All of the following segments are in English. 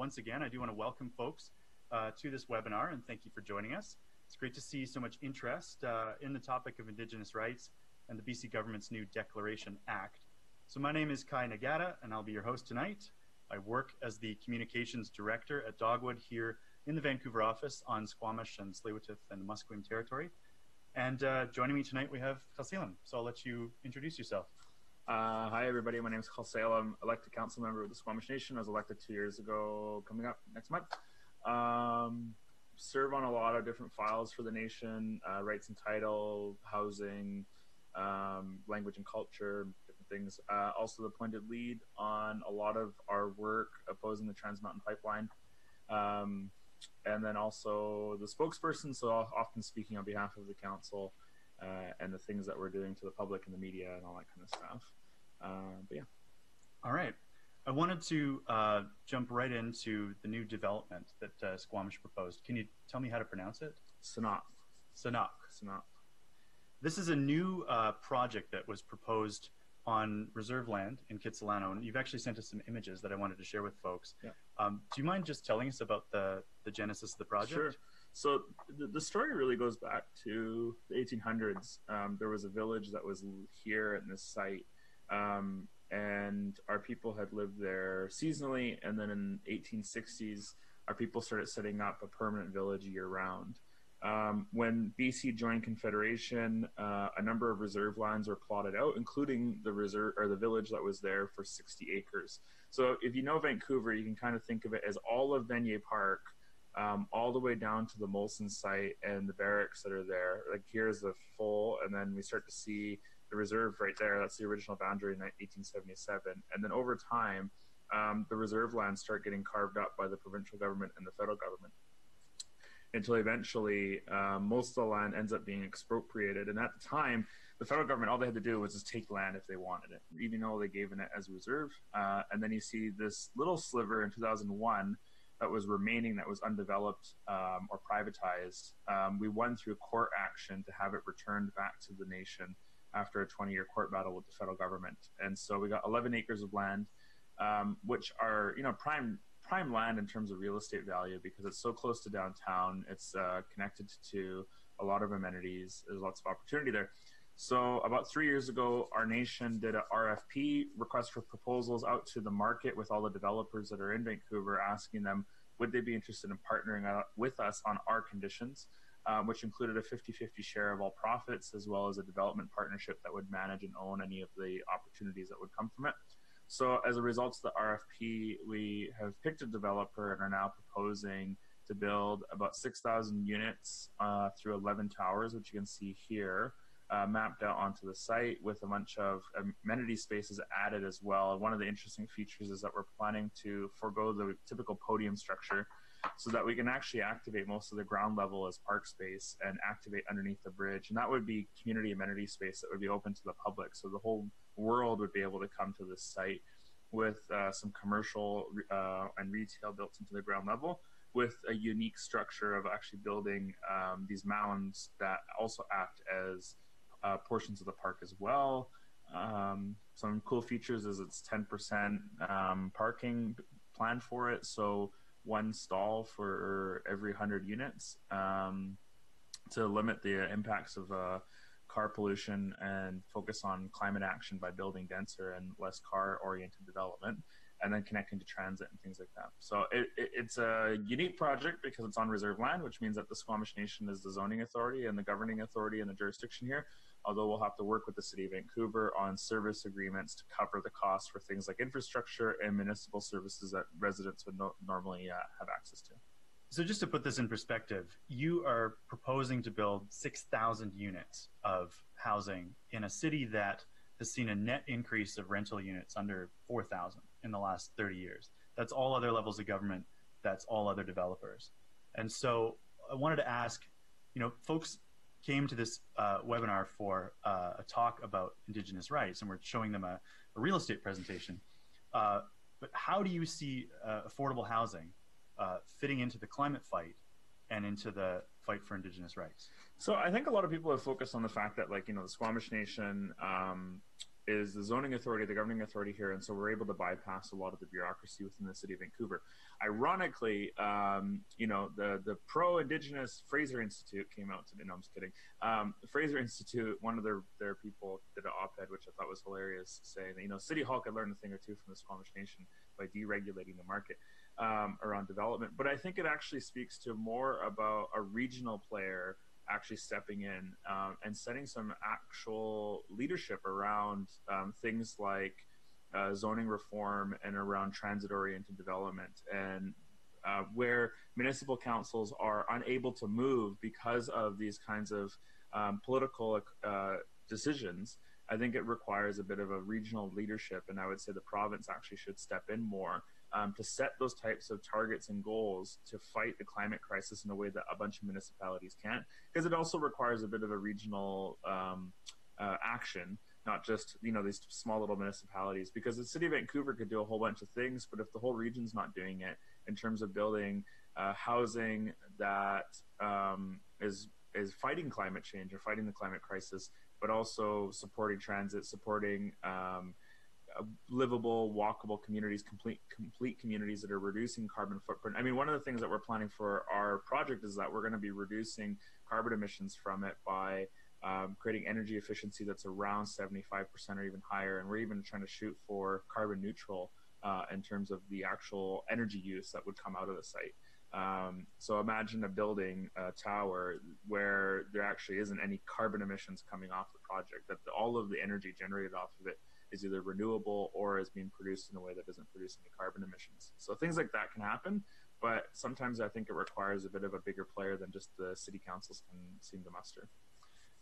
once again, I do want to welcome folks uh, to this webinar and thank you for joining us. It's great to see so much interest uh, in the topic of Indigenous rights and the BC government's new Declaration Act. So my name is Kai Nagata and I'll be your host tonight. I work as the communications director at Dogwood here in the Vancouver office on Squamish and Tsleil-Waututh and Musqueam territory. And uh, joining me tonight, we have Khelsilem. So I'll let you introduce yourself. Uh, hi, everybody. My name is Khelsilem, elected council member of the Squamish Nation. I was elected two years ago, coming up next month. Um, serve on a lot of different files for the nation uh, rights and title, housing, um, language and culture, different things. Uh, also, the appointed lead on a lot of our work opposing the Trans Mountain Pipeline. Um, and then also the spokesperson, so often speaking on behalf of the council uh, and the things that we're doing to the public and the media and all that kind of stuff. Uh, but yeah. All right. I wanted to uh, jump right into the new development that uh, Squamish proposed. Can you tell me how to pronounce it? Senakw. Senakw. Senakw. This is a new uh, project that was proposed on reserve land in Kitsilano, and you've actually sent us some images that I wanted to share with folks. Yeah. Um, do you mind just telling us about the, the genesis of the project? Sure. So the, the story really goes back to the 1800s. Um, there was a village that was here at this site, um, and our people had lived there seasonally. And then in 1860s, our people started setting up a permanent village year round. Um, when BC joined Confederation, uh, a number of reserve lines were plotted out, including the reserve or the village that was there for 60 acres. So if you know Vancouver, you can kind of think of it as all of Vanier Park, um, all the way down to the Molson site and the barracks that are there. Like here's the full, and then we start to see the reserve right there. That's the original boundary in 1877. And then over time, um, the reserve lands start getting carved up by the provincial government and the federal government until eventually um, most of the land ends up being expropriated. And at the time, the federal government, all they had to do was just take land if they wanted it, even though they gave it as a reserve. Uh, and then you see this little sliver in 2001 that was remaining that was undeveloped um, or privatized. Um, we won through court action to have it returned back to the nation after a 20 year court battle with the federal government. And so we got 11 acres of land, um, which are, you know, prime prime land in terms of real estate value because it's so close to downtown. It's uh, connected to a lot of amenities. There's lots of opportunity there. So about three years ago, our nation did a RFP request for proposals out to the market with all the developers that are in Vancouver, asking them would they be interested in partnering with us on our conditions, um, which included a 50-50 share of all profits as well as a development partnership that would manage and own any of the opportunities that would come from it. So as a result of the RFP, we have picked a developer and are now proposing to build about 6,000 units uh, through 11 towers, which you can see here, uh, mapped out onto the site with a bunch of amenity spaces added as well. And one of the interesting features is that we're planning to forego the typical podium structure so that we can actually activate most of the ground level as park space and activate underneath the bridge. And that would be community amenity space that would be open to the public. So the whole world would be able to come to this site with uh, some commercial uh, and retail built into the ground level with a unique structure of actually building um, these mounds that also act as uh, portions of the park as well. Um, some cool features is it's 10% um, parking planned for it. So one stall for every 100 units um, to limit the impacts of uh, car pollution and focus on climate action by building denser and less car oriented development and then connecting to transit and things like that. So it, it, it's a unique project because it's on reserve land, which means that the Squamish Nation is the zoning authority and the governing authority and the jurisdiction here. Although we'll have to work with the City of Vancouver on service agreements to cover the costs for things like infrastructure and municipal services that residents would no normally uh, have access to. So just to put this in perspective, you are proposing to build 6,000 units of housing in a city that has seen a net increase of rental units under 4,000 in the last 30 years. That's all other levels of government. That's all other developers. And so I wanted to ask, you know, folks came to this uh, webinar for uh, a talk about Indigenous rights, and we're showing them a, a real estate presentation. Uh, but how do you see uh, affordable housing uh, fitting into the climate fight and into the fight for Indigenous rights? So I think a lot of people have focused on the fact that, like, you know, the Squamish Nation um, is the zoning authority, the governing authority here, and so we're able to bypass a lot of the bureaucracy within the city of Vancouver. Ironically, um, you know, the the pro Indigenous Fraser Institute came out today. No, I'm just kidding. Um, Fraser Institute, one of their their people did an op-ed, which I thought was hilarious, saying that you know City Hall could learn a thing or two from the Squamish Nation by deregulating the market um, around development. But I think it actually speaks to more about a regional player actually stepping in um, and setting some actual leadership around um, things like uh, zoning reform and around transit oriented development and uh, where municipal councils are unable to move because of these kinds of um, political uh, decisions. I think it requires a bit of a regional leadership, and I would say the province actually should step in more to set those types of targets and goals to fight the climate crisis in a way that a bunch of municipalities can't, because it also requires a bit of a regional um, uh, action, not just you know these small little municipalities. Because the city of Vancouver could do a whole bunch of things, but if the whole region's not doing it in terms of building uh, housing that um, is is fighting climate change or fighting the climate crisis, but also supporting transit, supporting um, livable, walkable communities, complete complete communities that are reducing carbon footprint. I mean, one of the things that we're planning for our project is that we're going to be reducing carbon emissions from it by um, creating energy efficiency that's around 75% or even higher, and we're even trying to shoot for carbon neutral uh, in terms of the actual energy use that would come out of the site. Um, so imagine a building, a tower, where there actually isn't any carbon emissions coming off the project. That the, all of the energy generated off of it is either renewable or is being produced in a way that doesn't produce any carbon emissions. So things like that can happen, but sometimes I think it requires a bit of a bigger player than just the city councils can seem to muster.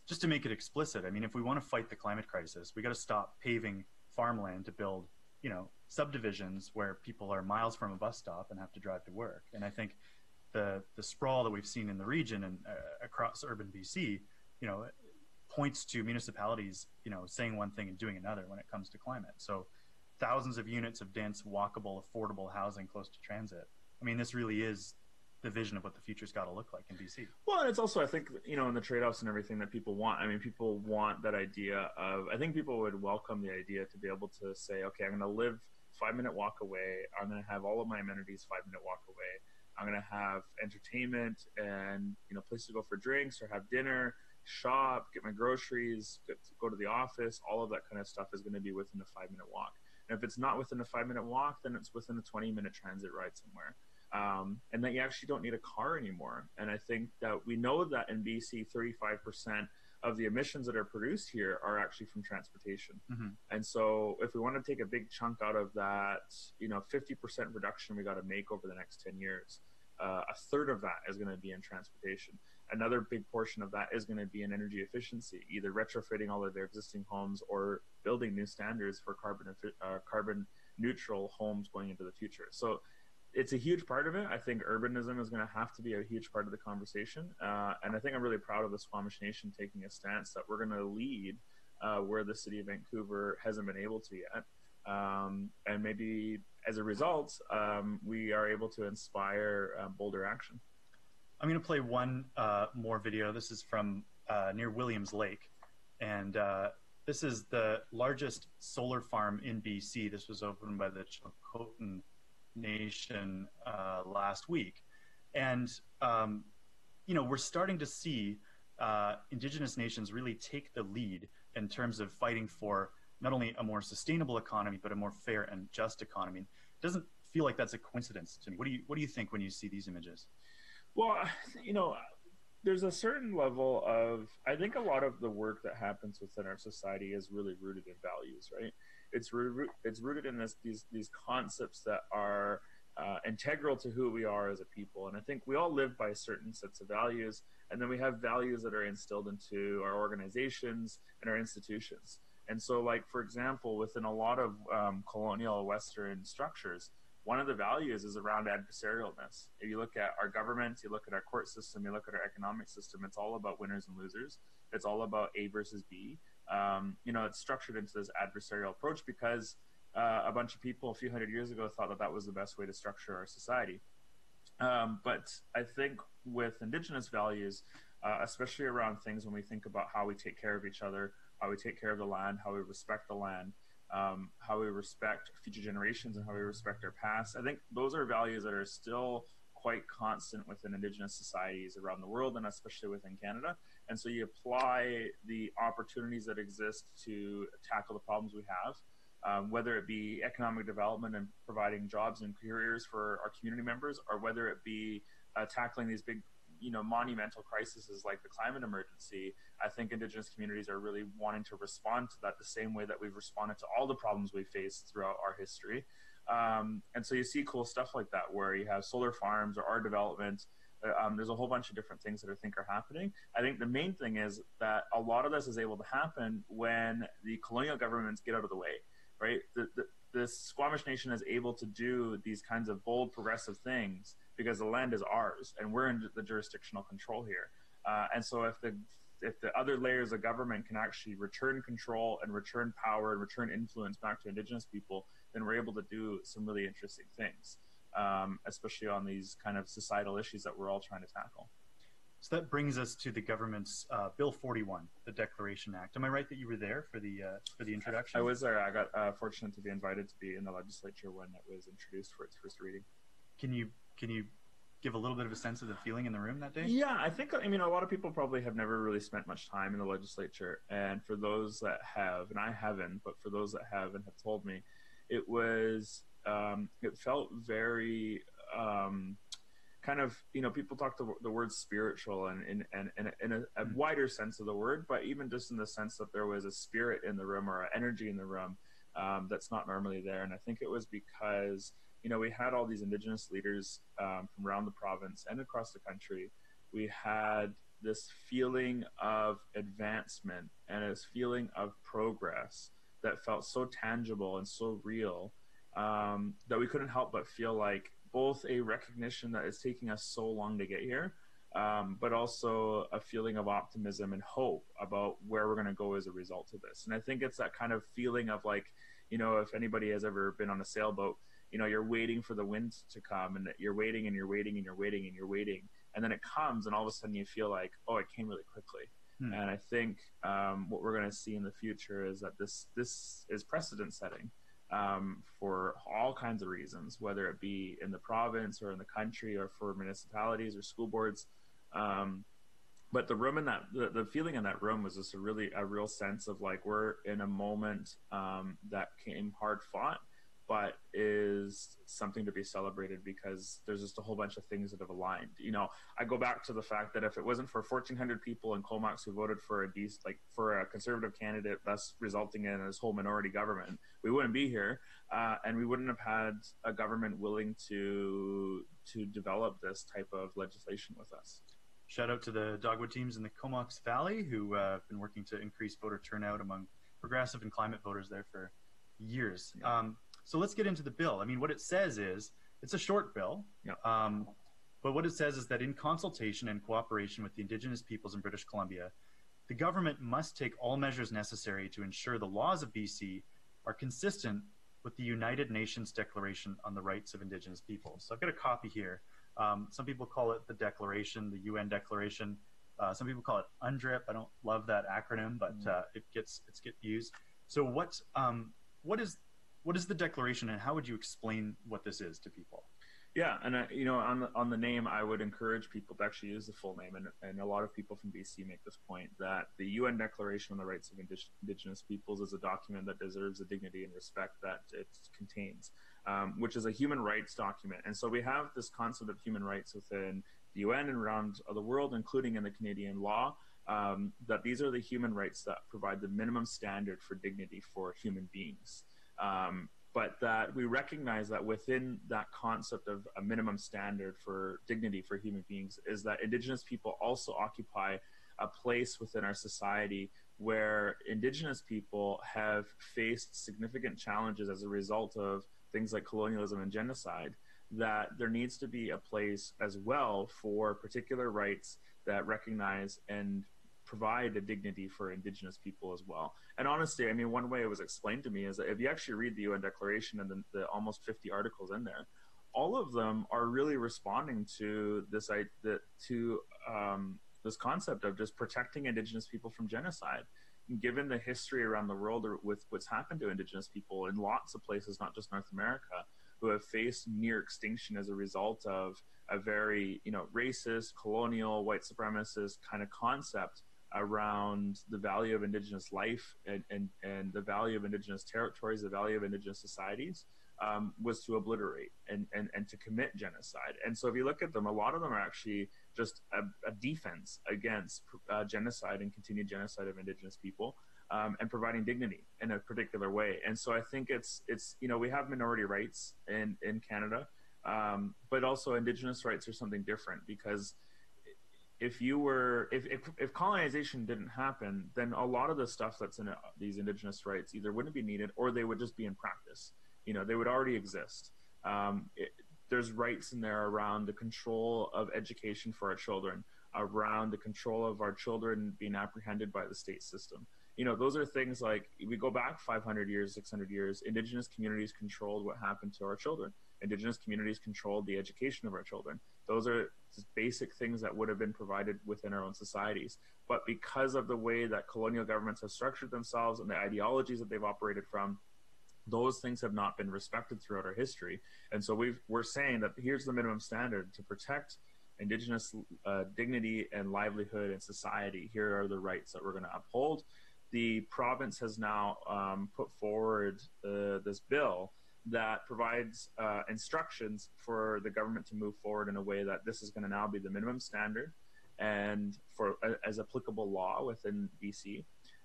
Just to make it explicit, I mean, if we want to fight the climate crisis, we got to stop paving farmland to build, you know, subdivisions where people are miles from a bus stop and have to drive to work. And I think the the sprawl that we've seen in the region and uh, across urban BC, you know, points to municipalities, you know, saying one thing and doing another when it comes to climate. So thousands of units of dense, walkable, affordable housing close to transit. I mean, this really is the vision of what the future's got to look like in BC. Well, and it's also, I think, you know, in the trade-offs and everything that people want. I mean, people want that idea of. I think people would welcome the idea to be able to say, okay, I'm going to live five minute walk away. I'm going to have all of my amenities five minute walk away. I'm going to have entertainment and you know, place to go for drinks or have dinner shop, get my groceries, go to the office, all of that kind of stuff is going to be within a five minute walk. And if it's not within a five minute walk, then it's within a 20 minute transit ride somewhere. Um, and that you actually don't need a car anymore. And I think that we know that in BC, 35% of the emissions that are produced here are actually from transportation. Mm-hmm. And so if we want to take a big chunk out of that, you know, 50% reduction we got to make over the next 10 years, uh, a third of that is going to be in transportation another big portion of that is going to be in energy efficiency, either retrofitting all of their existing homes or building new standards for carbon uh, carbon neutral homes going into the future. So it's a huge part of it. I think urbanism is going to have to be a huge part of the conversation, uh, and I think I'm really proud of the Squamish Nation taking a stance that we're going to lead uh, where the city of Vancouver hasn't been able to yet. Um, and maybe as a result, um, we are able to inspire uh, bolder action. I'm going to play one uh, more video. This is from uh, near Williams Lake. And uh, this is the largest solar farm in BC. This was opened by the Chilcotin Nation uh, last week. And, um, you know, we're starting to see uh, Indigenous nations really take the lead in terms of fighting for not only a more sustainable economy, but a more fair and just economy. It doesn't feel like that's a coincidence to me. What do you, what do you think when you see these images? Well, you know, there's a certain level of I think a lot of the work that happens within our society is really rooted in values, right? It's rooted it's rooted in this these these concepts that are uh, integral to who we are as a people, and I think we all live by certain sets of values, and then we have values that are instilled into our organizations and our institutions. And so, like for example, within a lot of um, colonial Western structures, one of the values is around adversarialness. If you look at our government, you look at our court system, you look at our economic system, it's all about winners and losers. It's all about A versus B. Um, you know, it's structured into this adversarial approach because uh, a bunch of people a few hundred years ago thought that that was the best way to structure our society. Um, but I think with indigenous values, uh, especially around things when we think about how we take care of each other, how we take care of the land, how we respect the land, um, how we respect future generations, and how we respect our past. I think those are values that are still quite constant within Indigenous societies around the world, and especially within Canada. And so you apply the opportunities that exist to tackle the problems we have. Um, whether it be economic development and providing jobs and careers for our community members, or whether it be uh, tackling these big you know monumental crises like the climate emergency i think indigenous communities are really wanting to respond to that the same way that we've responded to all the problems we faced throughout our history um, and so you see cool stuff like that where you have solar farms or our development uh, um, there's a whole bunch of different things that I think are happening. I think the main thing is that a lot of this is able to happen when the colonial governments get out of the way, right? The, the, the Squamish Nation is able to do these kinds of bold, progressive things because the land is ours and we're in the jurisdictional control here. Uh, and so if the if the other layers of government can actually return control and return power and return influence back to Indigenous people, then we're able to do some really interesting things, um, especially on these kind of societal issues that we're all trying to tackle. So that brings us to the government's uh, Bill 41, the Declaration Act. Am I right that you were there for the uh, for the introduction? I was there. I got uh, fortunate to be invited to be in the legislature when it was introduced for its first reading. Can you can you give a little bit of a sense of the feeling in the room that day? Yeah, I think I mean a lot of people probably have never really spent much time in the legislature, and for those that have, and I haven't, but for those that have and have told me, it was um, it felt very um, kind of you know people talk the, the word spiritual and in and, and, in a, a, wider sense of the word, but even just in the sense that there was a spirit in the room or an energy in the room um, that's not normally there, and I think it was because you know, we had all these indigenous leaders um, from around the province and across the country. We had this feeling of advancement and this feeling of progress that felt so tangible and so real um, that we couldn't help but feel like both a recognition that it's taking us so long to get here, um, but also a feeling of optimism and hope about where we're going to go as a result of this. And I think it's that kind of feeling of like, you know, if anybody has ever been on a sailboat, you know you're waiting for the wind to come and you're waiting and you're waiting and you're waiting and you're waiting. And then it comes and all of a sudden you feel like oh it came really quickly. Hmm. and i think um, what we're going to see in the future is that this this is precedent setting um, for all kinds of reasons whether it be in the province or in the country or for municipalities or school boards. Um, but the room in that the, the, feeling in that room was just a really a real sense of like we're in a moment um, that came hard fought but is something to be celebrated because there's just a whole bunch of things that have aligned. You know, I go back to the fact that if it wasn't for 1,400 people in Comox who voted for a decent, like for a conservative candidate, thus resulting in this whole minority government, we wouldn't be here, uh, and we wouldn't have had a government willing to to develop this type of legislation with us. Shout out to the Dogwood teams in the Comox Valley who uh, have been working to increase voter turnout among progressive and climate voters there for years. Yeah. Um, so let's get into the bill. I mean, what it says is it's a short bill. Yeah. Um, but what it says is that in consultation and cooperation with the Indigenous peoples in British Columbia, the government must take all measures necessary to ensure the laws of BC are consistent with the United Nations Declaration on the Rights of Indigenous Peoples. So I've got a copy here. Um, some people call it the Declaration, the UN Declaration. Uh, some people call it UNDRIP. I don't love that acronym, but mm. uh, it gets it's get used. So what um, what is what is the declaration and how would you explain what this is to people? Yeah, and uh, you know, on the, on the name, I would encourage people to actually use the full name, and, and a lot of people from BC make this point that the UN Declaration on the Rights of Indigenous Peoples is a document that deserves the dignity and respect that it contains, um, which is a human rights document. And so we have this concept of human rights within the UN and around the world, including in the Canadian law. Um, that these are the human rights that provide the minimum standard for dignity for human beings. Um, but that we recognize that within that concept of a minimum standard for dignity for human beings is that indigenous people also occupy a place within our society where indigenous people have faced significant challenges as a result of things like colonialism and genocide that there needs to be a place as well for particular rights that recognize and provide a dignity for indigenous people as well. And honestly, I mean, one way it was explained to me is that if you actually read the UN Declaration and the, the almost 50 articles in there, all of them are really responding to this to um, this concept of just protecting indigenous people from genocide. given the history around the world with what's happened to Indigenous people in lots of places, not just North America, who have faced near extinction as a result of a very, you know, racist, colonial, white supremacist kind of concept around the value of Indigenous life and, and, and the value of Indigenous territories, the value of Indigenous societies. Um, was to obliterate and, and, and to commit genocide. And so if you look at them, a lot of them are actually just a, a defense against uh, genocide and continued genocide of indigenous people um, and providing dignity in a particular way. And so I think it's it's you know we have minority rights in in Canada, um, but also indigenous rights are something different because if you were if, if, if colonization didn't happen, then a lot of the stuff that's in uh, these indigenous rights either wouldn't be needed or they would just be in practice. You know, they would already exist. Um, it, there's rights in there around the control of education for our children, around the control of our children being apprehended by the state system. You know, those are things like we go back 500 years, 600 years, indigenous communities controlled what happened to our children. Indigenous communities controlled the education of our children. Those are basic things that would have been provided within our own societies. But because of the way that colonial governments have structured themselves and the ideologies that they've operated from, those things have not been respected throughout our history. And so we are saying that here's the minimum standard to protect Indigenous uh, dignity and livelihood in society. Here are the rights that we're going to uphold. The province has now um, put forward uh, this bill that provides uh, instructions for the government to move forward in a way that this is going to now be the minimum standard and for as applicable law within BC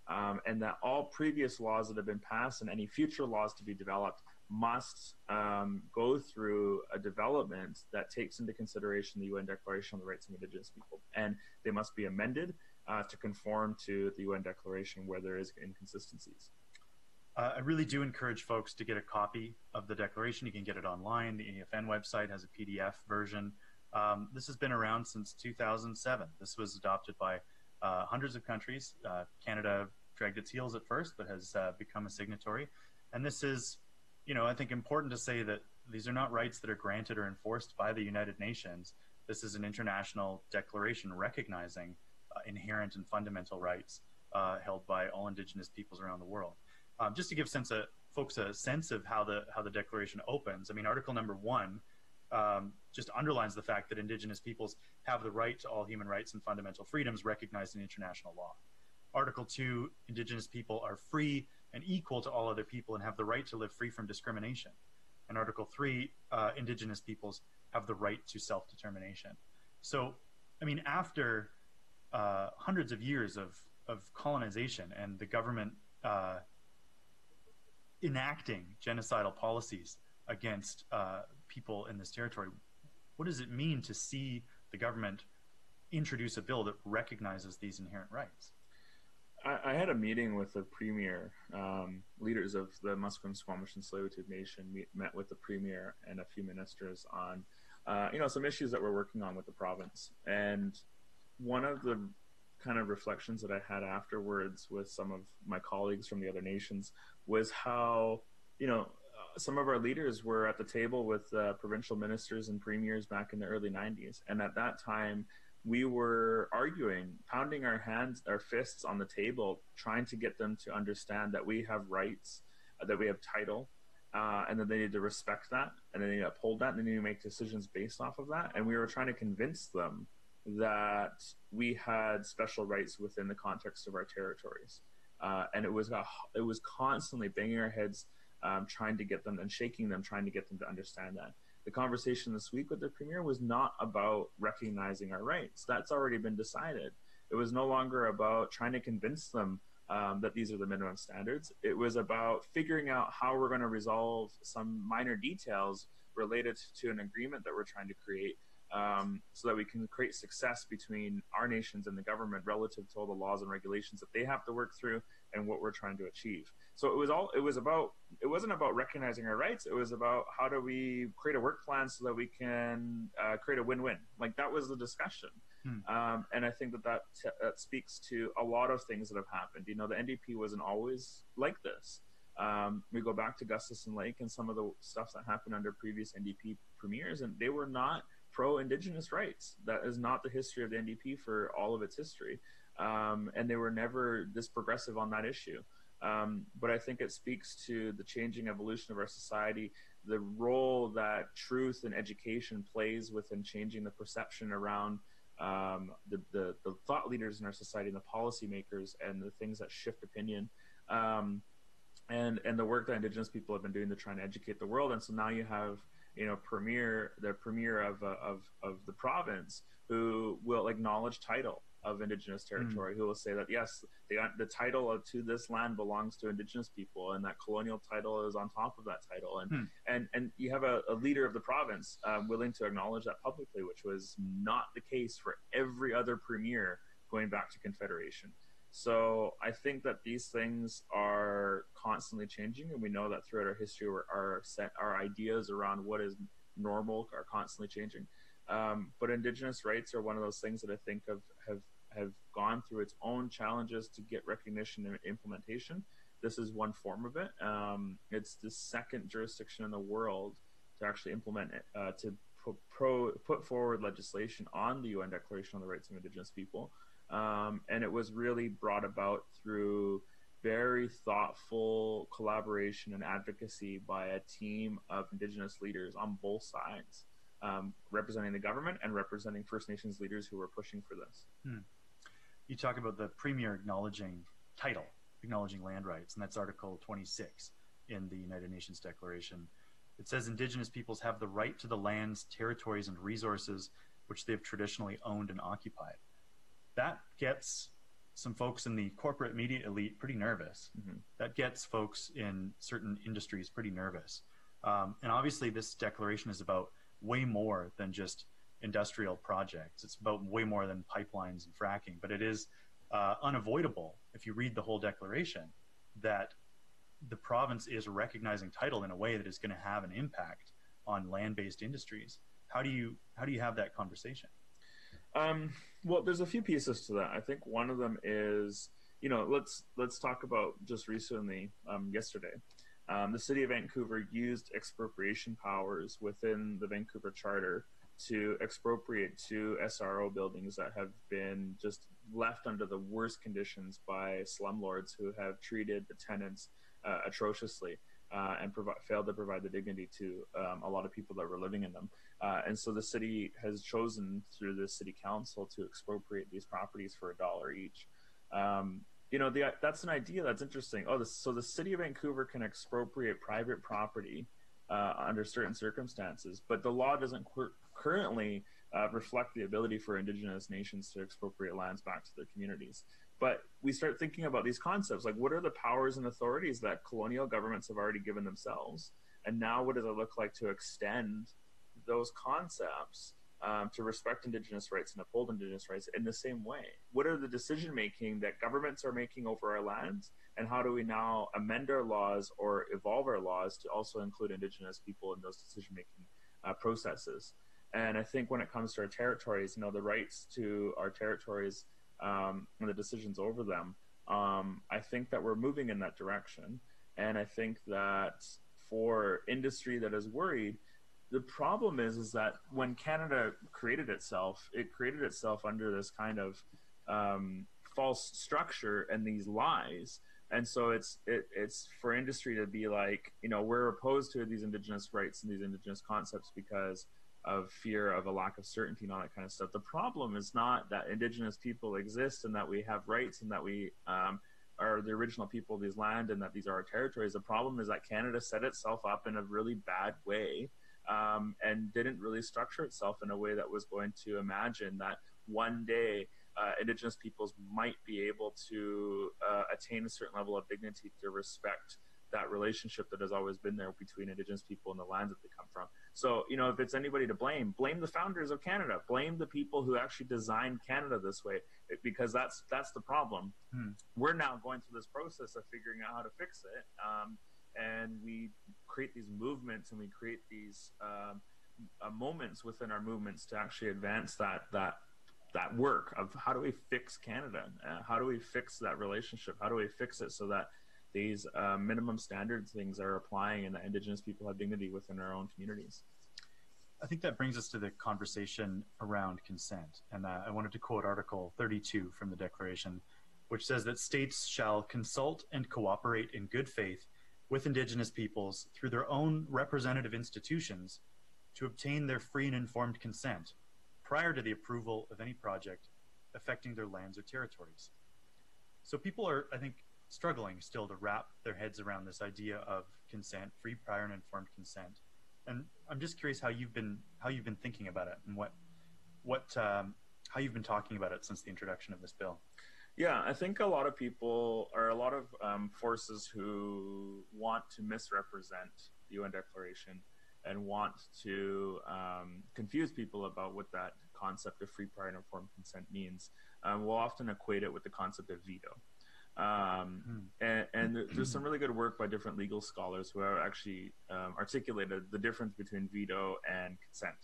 um, and that all previous laws that have been passed and any future laws to be developed must um, go through a development that takes into consideration the UN Declaration on the Rights of Indigenous People, and they must be amended uh, to conform to the UN Declaration where there is inconsistencies. Uh, I really do encourage folks to get a copy of the declaration. You can get it online. The AFN website has a PDF version. Um, this has been around since 2007. This was adopted by uh, hundreds of countries. Uh, Canada dragged its heels at first, but has uh, become a signatory. And this is, you know, I think important to say that these are not rights that are granted or enforced by the United Nations. This is an international declaration recognizing uh, inherent and fundamental rights uh, held by all Indigenous peoples around the world. Um, just to give sense of, folks a sense of how the how the declaration opens. I mean, Article Number One um, just underlines the fact that Indigenous peoples have the right to all human rights and fundamental freedoms recognized in international law. Article 2 Indigenous people are free and equal to all other people and have the right to live free from discrimination. And Article 3 uh, Indigenous peoples have the right to self determination. So, I mean, after uh, hundreds of years of, of colonization and the government uh, enacting genocidal policies against uh, people in this territory, what does it mean to see the government introduce a bill that recognizes these inherent rights? I, I had a meeting with the premier, um, leaders of the Musqueam, Squamish, and Tsleil-Waututh Nation. We met with the premier and a few ministers on, uh, you know, some issues that we're working on with the province. And one of the kind of reflections that I had afterwards with some of my colleagues from the other nations was how, you know, some of our leaders were at the table with uh, provincial ministers and premiers back in the early 90s. And at that time, we were arguing, pounding our hands, our fists on the table, trying to get them to understand that we have rights, uh, that we have title, uh, and that they need to respect that, and they need to uphold that, and they need to make decisions based off of that. And we were trying to convince them that we had special rights within the context of our territories. Uh, and it was a, it was constantly banging our heads um, trying to get them and shaking them, trying to get them to understand that. The conversation this week with the premier was not about recognizing our rights. That's already been decided. It was no longer about trying to convince them um, that these are the minimum standards. It was about figuring out how we're going to resolve some minor details related to an agreement that we're trying to create um, so that we can create success between our nations and the government relative to all the laws and regulations that they have to work through and what we're trying to achieve. So it was all it was about it wasn't about recognizing our rights. It was about how do we create a work plan so that we can uh, create a win-win. Like that was the discussion. Hmm. Um, and I think that that, t- that speaks to a lot of things that have happened. You know, the NDP wasn't always like this. Um, we go back to Gustafsen Lake and some of the stuff that happened under previous NDP premiers, and they were not pro Indigenous rights. That is not the history of the NDP for all of its history. Um, and they were never this progressive on that issue. Um, but I think it speaks to the changing evolution of our society, the role that truth and education plays within changing the perception around um, the, the, the, thought leaders in our society and the policymakers and the things that shift opinion. Um, and, and the work that indigenous people have been doing to try and educate the world. And so now you have, you know, premier, the premier of, uh, of, of the province who will acknowledge title of indigenous hmm. territory mm. who will say that yes the, the title of, to this land belongs to indigenous people and that colonial title is on top of that title and mm. and and you have a, a leader of the province um, willing to acknowledge that publicly which was not the case for every other premier going back to confederation so I think that these things are constantly changing, and we know that throughout our history, our set our ideas around what is normal are constantly changing. Um, but Indigenous rights are one of those things that I think have have have gone through its own challenges to get recognition and implementation. This is one form of it. Um, it's the second jurisdiction in the world to actually implement it, uh, to put, pro, put forward legislation on the UN Declaration on the Rights of Indigenous People. Um, and it was really brought about through very thoughtful collaboration and advocacy by a team of Indigenous leaders on both sides. Um, representing the government and representing First Nations leaders who were pushing for this. Hmm you talk about the premier acknowledging title, acknowledging land rights, and that's Article 26 in the United Nations Declaration. It says Indigenous peoples have the right to the lands, territories, and resources which they've traditionally owned and occupied. That gets some folks in the corporate media elite pretty nervous. Mm-hmm. That gets folks in certain industries pretty nervous. Um, and obviously, this declaration is about way more than just industrial projects. It's about way more than pipelines and fracking, but it is uh, unavoidable if you read the whole declaration that the province is recognizing title in a way that is going to have an impact on land-based industries. How do you how do you have that conversation? Um, well, there's a few pieces to that. I think one of them is you know let's let's talk about just recently um, yesterday. Um, the city of Vancouver used expropriation powers within the Vancouver Charter to expropriate two SRO buildings that have been just left under the worst conditions by slumlords who have treated the tenants uh, atrociously uh, and failed to provide the dignity to um, a lot of people that were living in them. Uh, and so the city has chosen through the city council to expropriate these properties for a dollar each. Um, you know, the, that's an idea that's interesting. Oh, so the city of Vancouver can expropriate private property uh, under certain circumstances, but the law doesn't currently uh, reflect the ability for indigenous nations to expropriate lands back to their communities. But we start thinking about these concepts like what are the powers and authorities that colonial governments have already given themselves? And now, what does it look like to extend those concepts um, to respect indigenous rights and uphold indigenous rights in the same way? What are the decision making that governments are making over our lands? And how do we now amend our laws or evolve our laws to also include indigenous people in those decision making uh, processes? And I think when it comes to our territories, you know, the rights to our territories um, and the decisions over them, um, I think that we're moving in that direction. And I think that for industry that is worried, the problem is is that when Canada created itself, it created itself under this kind of um, false structure and these lies. And so it's it, it's for industry to be like, you know, we're opposed to these indigenous rights and these indigenous concepts because of fear of a lack of certainty and all that kind of stuff. The problem is not that indigenous people exist and that we have rights and that we um, are the original people of these land and that these are our territories. The problem is that Canada set itself up in a really bad way um, and didn't really structure itself in a way that was going to imagine that one day uh, indigenous peoples might be able to uh, attain a certain level of dignity to respect that relationship that has always been there between indigenous people and the lands that they come from. So, you know, if it's anybody to blame, blame the founders of Canada, blame the people who actually designed Canada this way, because that's that's the problem. Hmm. We're now going through this process of figuring out how to fix it, um, and we create these movements and we create these um, uh, moments within our movements to actually advance that that that work of how do we fix Canada? Uh, how do we fix that relationship? How do we fix it so that these uh, minimum standard things are applying and that Indigenous people have dignity within our own communities. I think that brings us to the conversation around consent. And uh, I wanted to quote Article 32 from the Declaration, which says that states shall consult and cooperate in good faith with Indigenous peoples through their own representative institutions to obtain their free and informed consent prior to the approval of any project affecting their lands or territories. So people are, I think, struggling still to wrap their heads around this idea of consent, free, prior, and informed consent. And I'm just curious how you've been how you've been thinking about it and what what um, how you've been talking about it since the introduction of this bill. Yeah, I think a lot of people or a lot of um, forces who want to misrepresent the UN Declaration and want to um, confuse people about what that concept of free, prior, and informed consent means um, will often equate it with the concept of veto. Um, mm. and, and, there's some really good work by different legal scholars who have actually um, articulated the difference between veto and consent,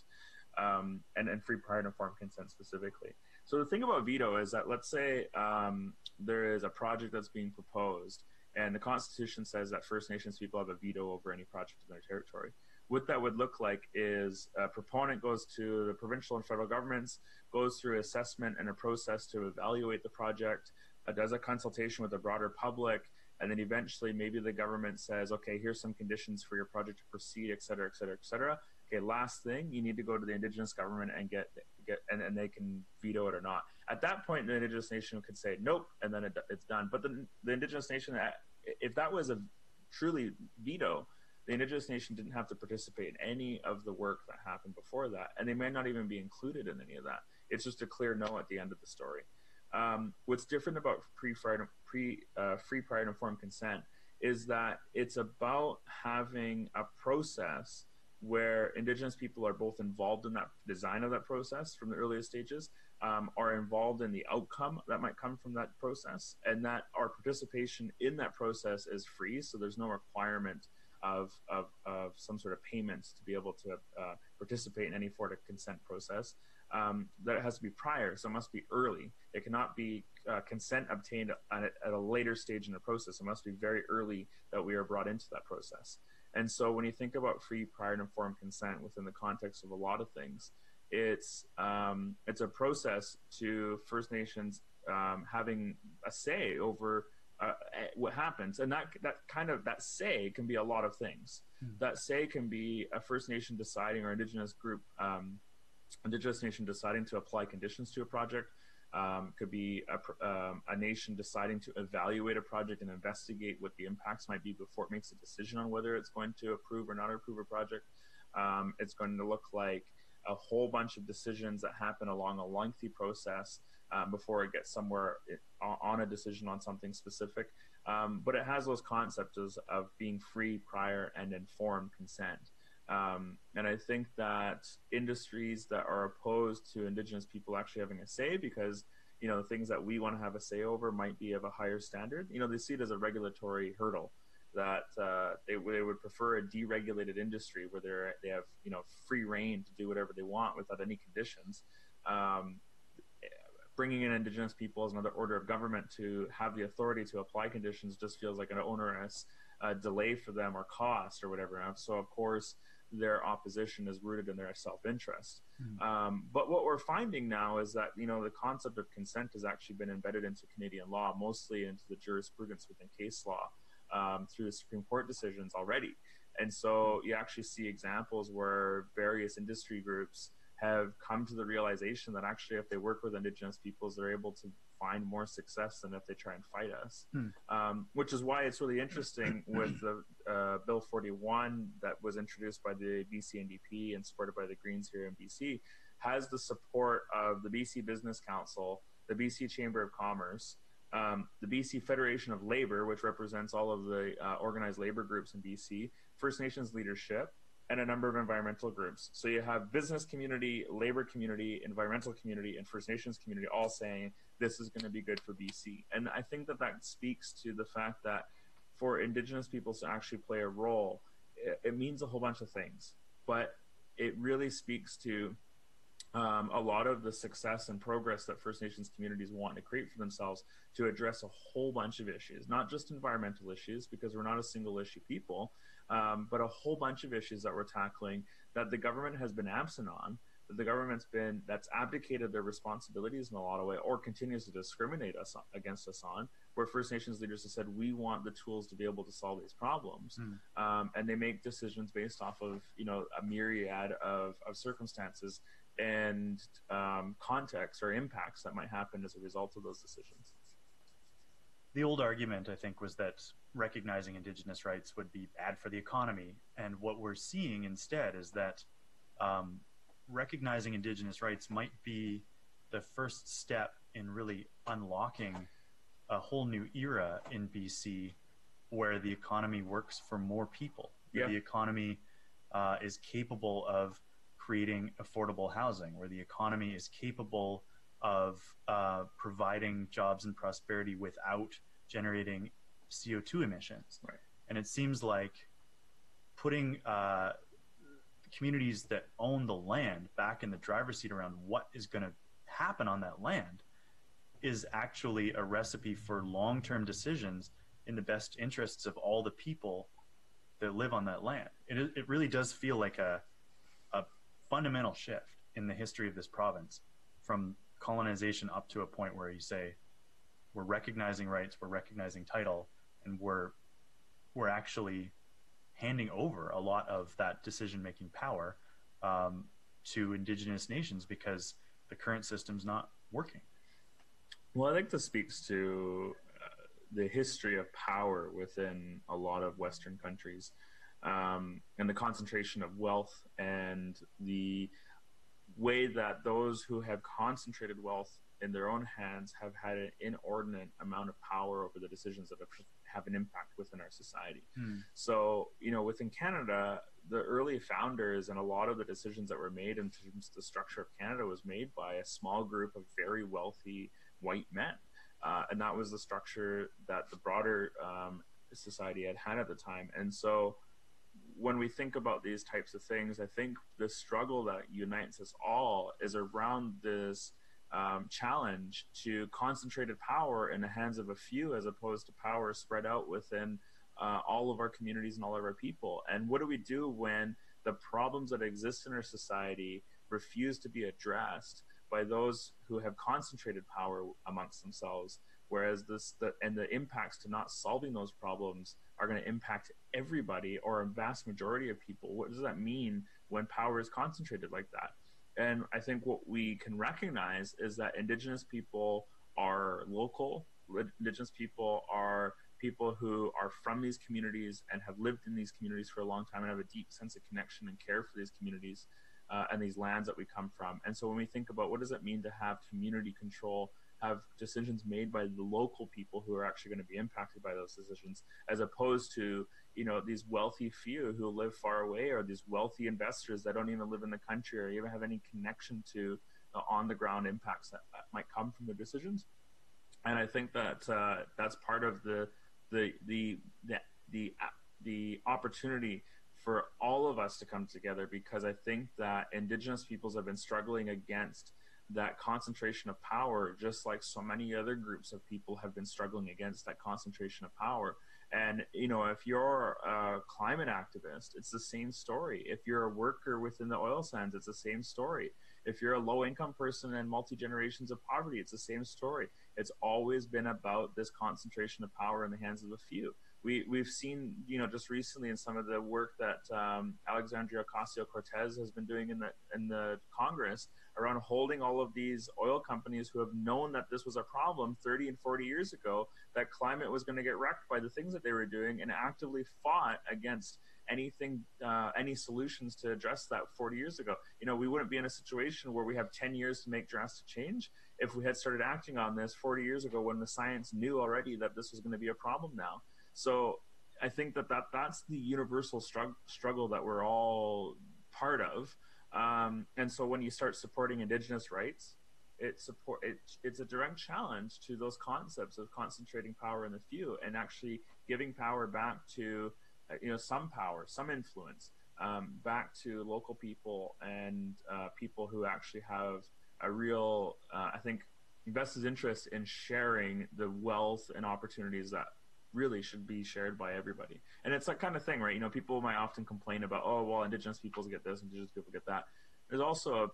um, and, and free, prior, and informed consent specifically. So the thing about veto is that let's say um, there is a project that's being proposed, and the Constitution says that First Nations people have a veto over any project in their territory what that would look like is a proponent goes to the provincial and federal governments, goes through assessment and a process to evaluate the project, Uh, does a consultation with the broader public, and then eventually maybe the government says, okay, here's some conditions for your project to proceed, et cetera, et cetera, et cetera. Okay, last thing, you need to go to the indigenous government and get get and, and they can veto it or not. At that point, the indigenous nation could say nope, and then it, it's done. But the, the indigenous nation, uh, if that was a truly veto, the indigenous nation didn't have to participate in any of the work that happened before that, and they may not even be included in any of that. It's just a clear no at the end of the story. Um, what's different about pre, pre uh, free, prior, and informed consent is that it's about having a process where indigenous people are both involved in that design of that process from the earliest stages um, are involved in the outcome that might come from that process and that our participation in that process is free so there's no requirement of, of, of some sort of payments to be able to uh, participate in any sort of consent process. Um, that it has to be prior, so it must be early. It cannot be uh, consent obtained at, at, a later stage in the process. It must be very early that we are brought into that process. And so, when you think about free, prior, and informed consent within the context of a lot of things, it's um, it's a process to First Nations um, having a say over uh, what happens and that that kind of that say can be a lot of things mm. that say can be a first nation deciding or indigenous group um, indigenous nation deciding to apply conditions to a project um, could be a, um, a, nation deciding to evaluate a project and investigate what the impacts might be before it makes a decision on whether it's going to approve or not approve a project um, it's going to look like a whole bunch of decisions that happen along a lengthy process um, before it gets somewhere on a decision on something specific. Um, but it has those concepts of being free, prior, and informed consent. Um, and I think that industries that are opposed to Indigenous people actually having a say, because you know the things that we want to have a say over might be of a higher standard. You know, they see it as a regulatory hurdle that uh, they, they would prefer a deregulated industry where they they have you know free reign to do whatever they want without any conditions. Um, bringing in indigenous people as another order of government to have the authority to apply conditions just feels like an onerous uh, delay for them or cost or whatever. And so, of course, their opposition is rooted in their self-interest. Mm-hmm. Um, but what we're finding now is that you know the concept of consent has actually been embedded into Canadian law, mostly into the jurisprudence within case law um, through the Supreme Court decisions already. And so you actually see examples where various industry groups have come to the realization that actually if they work with indigenous peoples they're able to find more success than if they try and fight us hmm. um, which is why it's really interesting with the uh, bill 41 that was introduced by the bc ndp and supported by the greens here in bc has the support of the bc business council the bc chamber of commerce um, the BC Federation of Labor, which represents all of the uh, organized labor groups in BC, First Nations leadership, and a number of environmental groups. So you have business community, labor community, environmental community, and First Nations community all saying this is going to be good for BC. And I think that that speaks to the fact that for Indigenous peoples to actually play a role, it, it means a whole bunch of things. But it really speaks to um, a lot of the success and progress that First Nations communities want to create for themselves to address a whole bunch of issues, not just environmental issues, because we're not a single issue people, um, but a whole bunch of issues that we're tackling that the government has been absent on, that the government's been that's abdicated their responsibilities in a lot of way, or continues to discriminate us against us on. Where First Nations leaders have said we want the tools to be able to solve these problems, mm. um, and they make decisions based off of you know a myriad of, of circumstances and um, contexts or impacts that might happen as a result of those decisions. The old argument, I think, was that recognizing Indigenous rights would be bad for the economy. And what we're seeing instead is that um, recognizing Indigenous rights might be the first step in really unlocking a whole new era in BC where the economy works for more people. Yeah. The economy uh, is capable of creating affordable housing, where the economy is capable of uh, providing jobs and prosperity without generating CO2 emissions. Right. And it seems like putting uh, communities that own the land back in the driver's seat around what is going to happen on that land is actually a recipe for long term decisions in the best interests of all the people that live on that land. It, it really does feel like a, a fundamental shift in the history of this province from colonization up to a point where you say, we're recognizing rights, we're recognizing title, and we're we're actually handing over a lot of that decision making power um, to indigenous nations because the current system's not working. Well, I think this speaks to uh, the history of power within a lot of Western countries um, and the concentration of wealth and the way that those who have concentrated wealth in their own hands have had an inordinate amount of power over the decisions that have, have an impact within our society. Mm. So, you know, within Canada, the early founders and a lot of the decisions that were made in terms of the structure of Canada was made by a small group of very wealthy white men. Uh, and that was the structure that the broader um, society had had at the time. And so, when we think about these types of things, I think the struggle that unites us all is around this um, challenge to concentrated power in the hands of a few as opposed to power spread out within uh, all of our communities and all of our people. And what do we do when the problems that exist in our society refuse to be addressed by those who have concentrated power amongst themselves? Whereas this, the, and the impacts to not solving those problems are going to impact everybody or a vast majority of people. What does that mean when power is concentrated like that? And I think what we can recognize is that Indigenous people are local. Indigenous people are people who are from these communities and have lived in these communities for a long time and have a deep sense of connection and care for these communities uh, and these lands that we come from. And so when we think about what does it mean to have community control have decisions made by the local people who are actually going to be impacted by those decisions, as opposed to you know these wealthy few who live far away, or these wealthy investors that don't even live in the country or even have any connection to the on the ground impacts that, that, might come from their decisions. And I think that uh, that's part of the the the the the, the opportunity for all of us to come together because I think that Indigenous peoples have been struggling against that concentration of power, just like so many other groups of people have been struggling against that concentration of power. And, you know, if you're a climate activist, it's the same story. If you're a worker within the oil sands, it's the same story. If you're a low income person and multi generations of poverty, it's the same story. It's always been about this concentration of power in the hands of a few we we've seen you know just recently in some of the work that um, Alexandria Ocasio Cortez has been doing in the in the Congress around holding all of these oil companies who have known that this was a problem 30 and 40 years ago that climate was going to get wrecked by the things that they were doing and actively fought against anything uh, any solutions to address that 40 years ago you know we wouldn't be in a situation where we have 10 years to make drastic change if we had started acting on this 40 years ago when the science knew already that this was going to be a problem now so I think that, that that's the universal strugg- struggle that we're all part of. Um, and so when you start supporting Indigenous rights, it support it, it's a direct challenge to those concepts of concentrating power in the few and actually giving power back to uh, you know some power, some influence um, back to local people and uh, people who actually have a real, uh, I think, invested interest in sharing the wealth and opportunities that really should be shared by everybody. And it's that kind of thing, right? You know, people might often complain about, oh, well, indigenous peoples get this, indigenous people get that. There's also a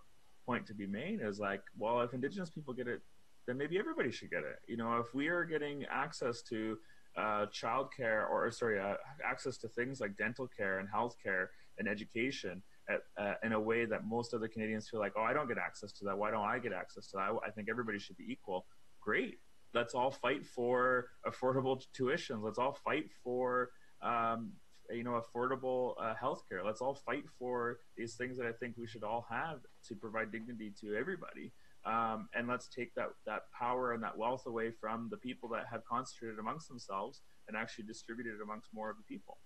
point to be made is like, well, if indigenous people get it, then maybe everybody should get it. You know, if we are getting access to uh, childcare or sorry, uh, access to things like dental care and health care and education at, uh, in a way that most other Canadians feel like, oh, I don't get access to that. Why don't I get access to that? I, I think everybody should be equal. Great. Let's all fight for affordable tuitions. Let's all fight for um, you know affordable uh, healthcare. Let's all fight for these things that I think we should all have to provide dignity to everybody. Um, and let's take that that power and that wealth away from the people that have concentrated amongst themselves and actually distribute it amongst more of the people.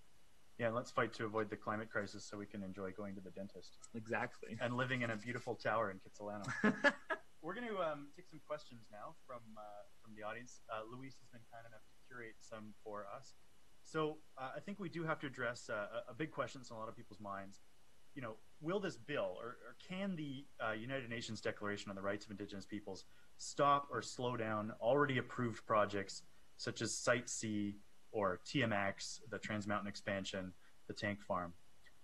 Yeah, let's fight to avoid the climate crisis so we can enjoy going to the dentist. Exactly. And living in a beautiful tower in Kitsilano. We're going to um, take some questions now from uh, from the audience. Uh, Luis has been kind enough to curate some for us. So uh, I think we do have to address uh, a big question that's in a lot of people's minds. You know, will this bill or, or can the uh, United Nations Declaration on the Rights of Indigenous Peoples stop or slow down already approved projects such as Site C or TMX, the Trans Mountain Expansion, the tank farm?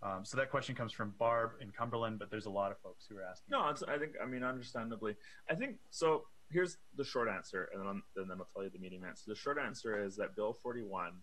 Um, so that question comes from Barb in Cumberland, but there's a lot of folks who are asking. No, I think I mean understandably. I think so. Here's the short answer, and then, and then I'll tell you the medium answer. The short answer is that Bill 41 um,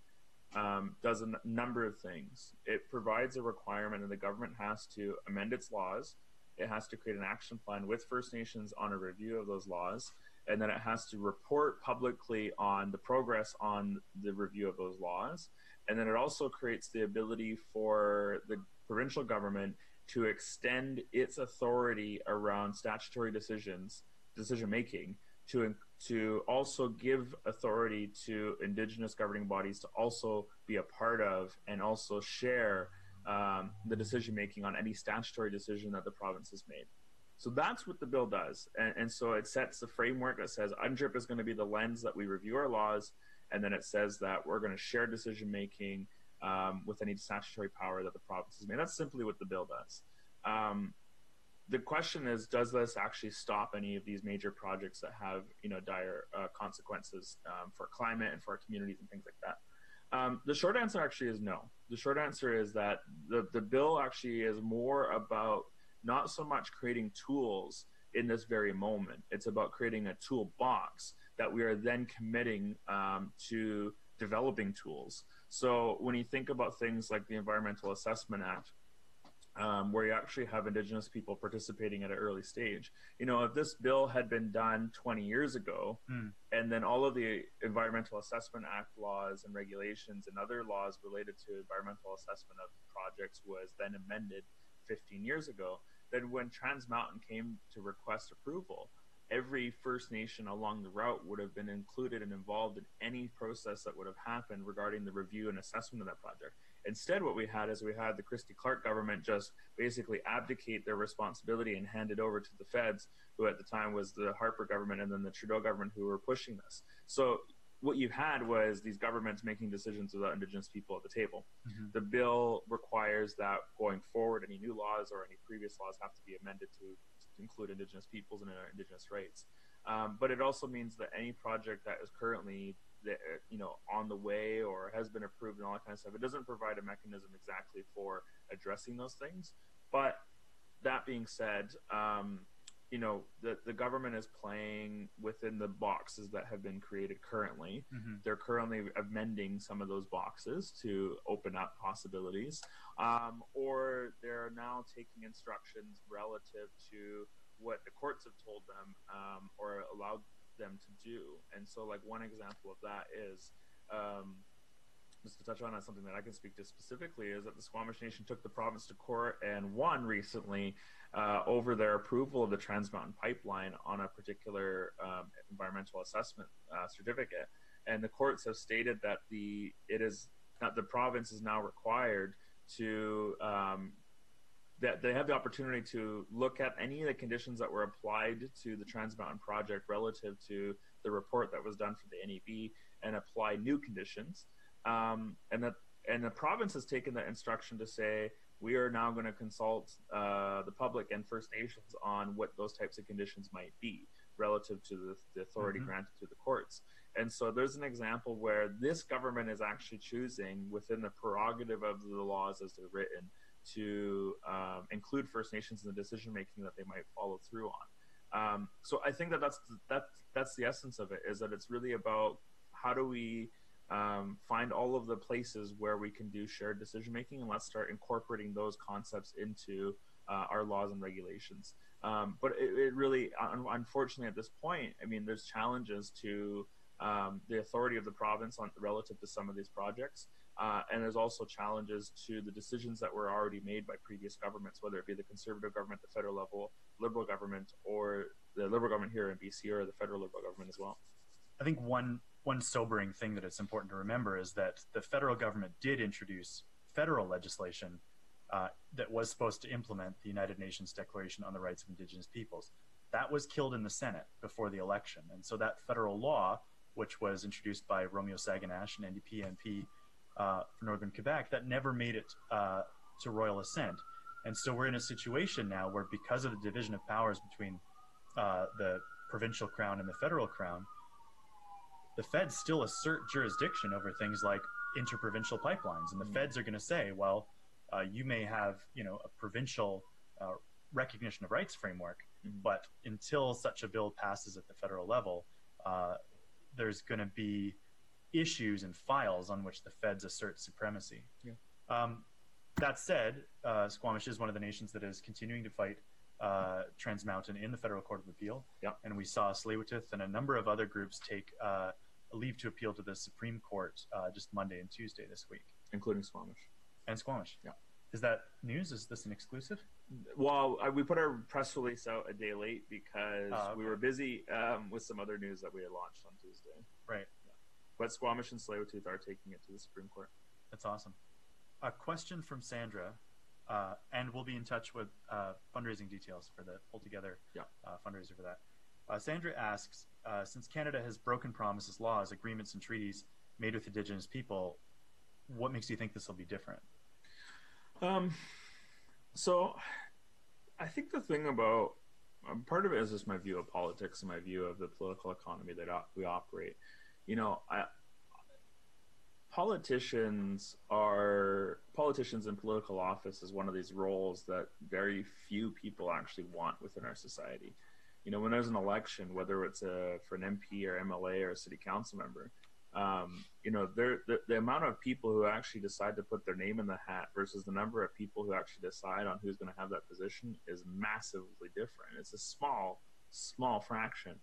Um, does a number of things. It provides a requirement, and the government has to amend its laws. It has to create an action plan with First Nations on a review of those laws, and then it has to report publicly on the progress on the review of those laws. And then it also creates the ability for the provincial government to extend its authority around statutory decisions, decision making, to to also give authority to indigenous governing bodies to also be a part of and also share um, the decision making on any statutory decision that the province has made. So that's what the bill does. And, and so it sets the framework that says UNDRIP is going to be the lens that we review our laws. And then it says that we're going to share decision making um, with any statutory power that the province has made. That's simply what the bill does. Um, the question is, does this actually stop any of these major projects that have you know dire uh, consequences um, for climate and for our communities and things like that? Um, the short answer actually is no. The short answer is that the the bill actually is more about not so much creating tools in this very moment. It's about creating a toolbox that we are then committing um, to developing tools. So when you think about things like the Environmental Assessment Act, um, where you actually have Indigenous people participating at an early stage. You know, if this bill had been done 20 years ago, mm. and then all of the Environmental Assessment Act laws and regulations and other laws related to environmental assessment of projects was then amended 15 years ago, then when Trans Mountain came to request approval, every First Nation along the route would have been included and involved in any process that would have happened regarding the review and assessment of that project. Instead, what we had is we had the Christy Clark government just basically abdicate their responsibility and hand it over to the feds, who at the time was the Harper government and then the Trudeau government who were pushing this. So what you had was these governments making decisions without Indigenous people at the table. Mm-hmm. The bill requires that going forward, any new laws or any previous laws have to be amended to, to include Indigenous peoples and Indigenous rights. Um, but it also means that any project that is currently that, you know on the way or has been approved and all that kind of stuff. It doesn't provide a mechanism exactly for addressing those things. But that being said, um, you know the the government is playing within the boxes that have been created currently. Mm-hmm. They're currently amending some of those boxes to open up possibilities, um, or they're now taking instructions relative to what the courts have told them um, or allowed them to do. And so, like one example of that is, um, just to touch on something that I can speak to specifically, is that the Squamish Nation took the province to court and won recently uh, over their approval of the Trans Mountain Pipeline on a particular um, environmental assessment uh, certificate. And the courts have stated that the it is that the province is now required to um, that they have the opportunity to look at any of the conditions that were applied to the Trans Mountain project relative to the report that was done for the NEB and apply new conditions. Um, and that and the province has taken that instruction to say we are now going to consult uh, the public and First Nations on what those types of conditions might be. relative to the, the authority Mhm. granted to the courts. And so there's an example where this government is actually choosing within the prerogative of the laws as they're written to um, include First Nations in the decision making that they might follow through on. Um, so I think that that's that that's the essence of it is that it's really about how do we um, find all of the places where we can do shared decision making and let's start incorporating those concepts into uh, our laws and regulations. Um, but it, it really, un- unfortunately, at this point, I mean, there's challenges to um, the authority of the province on relative to some of these projects. Uh, and there's also challenges to the decisions that were already made by previous governments, whether it be the conservative government, the federal level, liberal government, or the liberal government here in BC, or the federal liberal government as well. I think one one sobering thing that it's important to remember is that the federal government did introduce federal legislation uh, that was supposed to implement the United Nations Declaration on the Rights of Indigenous Peoples. That was killed in the Senate before the election, and so that federal law, which was introduced by Romeo Saganash, an NDP MP uh, for Northern Quebec, that never made it uh, to royal assent. And so we're in a situation now where, because of the division of powers between uh, the provincial crown and the federal crown, the feds still assert jurisdiction over things like interprovincial pipelines, and the Mhm. feds are going to say, well, uh, you may have you know a provincial uh, recognition of rights framework, Mhm. but until such a bill passes at the federal level, uh, there's going to be issues and files on which the feds assert supremacy. Yeah. Um, that said, uh, Squamish is one of the nations that is continuing to fight uh, Trans Mountain in the Federal Court of Appeal. Yeah. And we saw Tsleil-Waututh and a number of other groups take uh, leave to appeal to the Supreme Court uh, just Monday and Tuesday this week. including Squamish. And Squamish. Yeah. Is that news? Is this an exclusive? Well, I, we put our press release out a day late because Ah, okay. we were busy um, with some other news that we had launched on Tuesday. Right. But Squamish and Tsleil-Waututh are taking it to the Supreme Court. That's awesome. A question from Sandra, uh, and we'll be in touch with uh, fundraising details for the pull together Yeah. uh, fundraiser for that. Uh, Sandra asks, uh, since Canada has broken promises, laws, agreements, and treaties made with Indigenous people, what makes you think this will be different? Um, so I think the thing about um, part of it is just my view of politics and my view of the political economy that we operate. You know, I, politicians are politicians in political office is one of these roles that very few people actually want within our society. You know, when there's an election, whether it's a for an MP or MLA or a city council member, um, you know, the, the amount of people who actually decide to put their name in the hat versus the number of people who actually decide on who's going to have that position is massively different. It's a small, small fraction.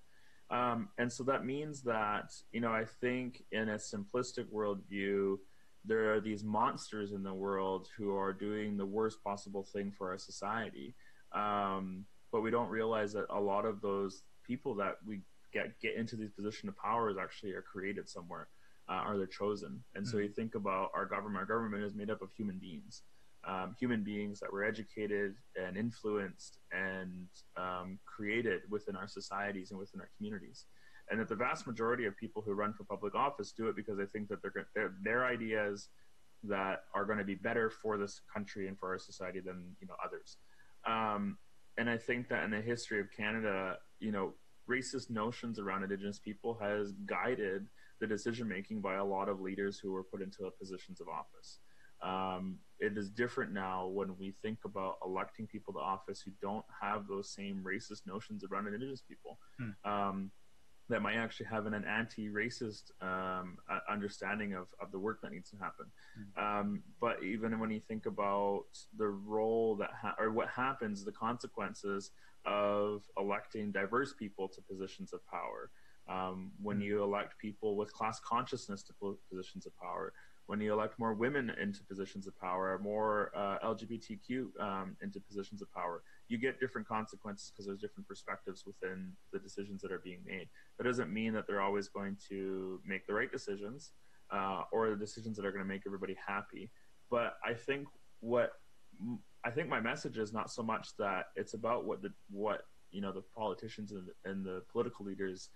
Um, and so that means that, you know, I think in a simplistic worldview, there are these monsters in the world who are doing the worst possible thing for our society. Um, but we don't realize that a lot of those people that we get get into these position of powers actually are created somewhere, uh, or they're chosen. And so Mhm. you think about our government. Our government is made up of human beings, um, human beings that were educated and influenced and um, created within our societies and within our communities. And that the vast majority of people who run for public office do it because they think that they're, they're their ideas that are going to be better for this country and for our society than you know others. Um, and I think that in the history of Canada, you know, racist notions around Indigenous people has guided the decision making by a lot of leaders who were put into positions of office. Um, it is different now when we think about electing people to office who don't have those same racist notions around Indigenous people. Hmm. Um, that might actually have an, an anti-racist um, uh, understanding of, of the work that needs to happen. Um, but even when you think about the role that ha- or what happens, the consequences of electing diverse people to positions of power, um, when Mm. you elect people with class consciousness to positions of power, when you elect more women into positions of power, more uh, LGBTQ um, into positions of power, you get different consequences because there's different perspectives within the decisions that are being made. That doesn't mean that they're always going to make the right decisions uh, or the decisions that are going to make everybody happy. But I think what I think my message is not so much that it's about what the what you know the politicians and, and the political leaders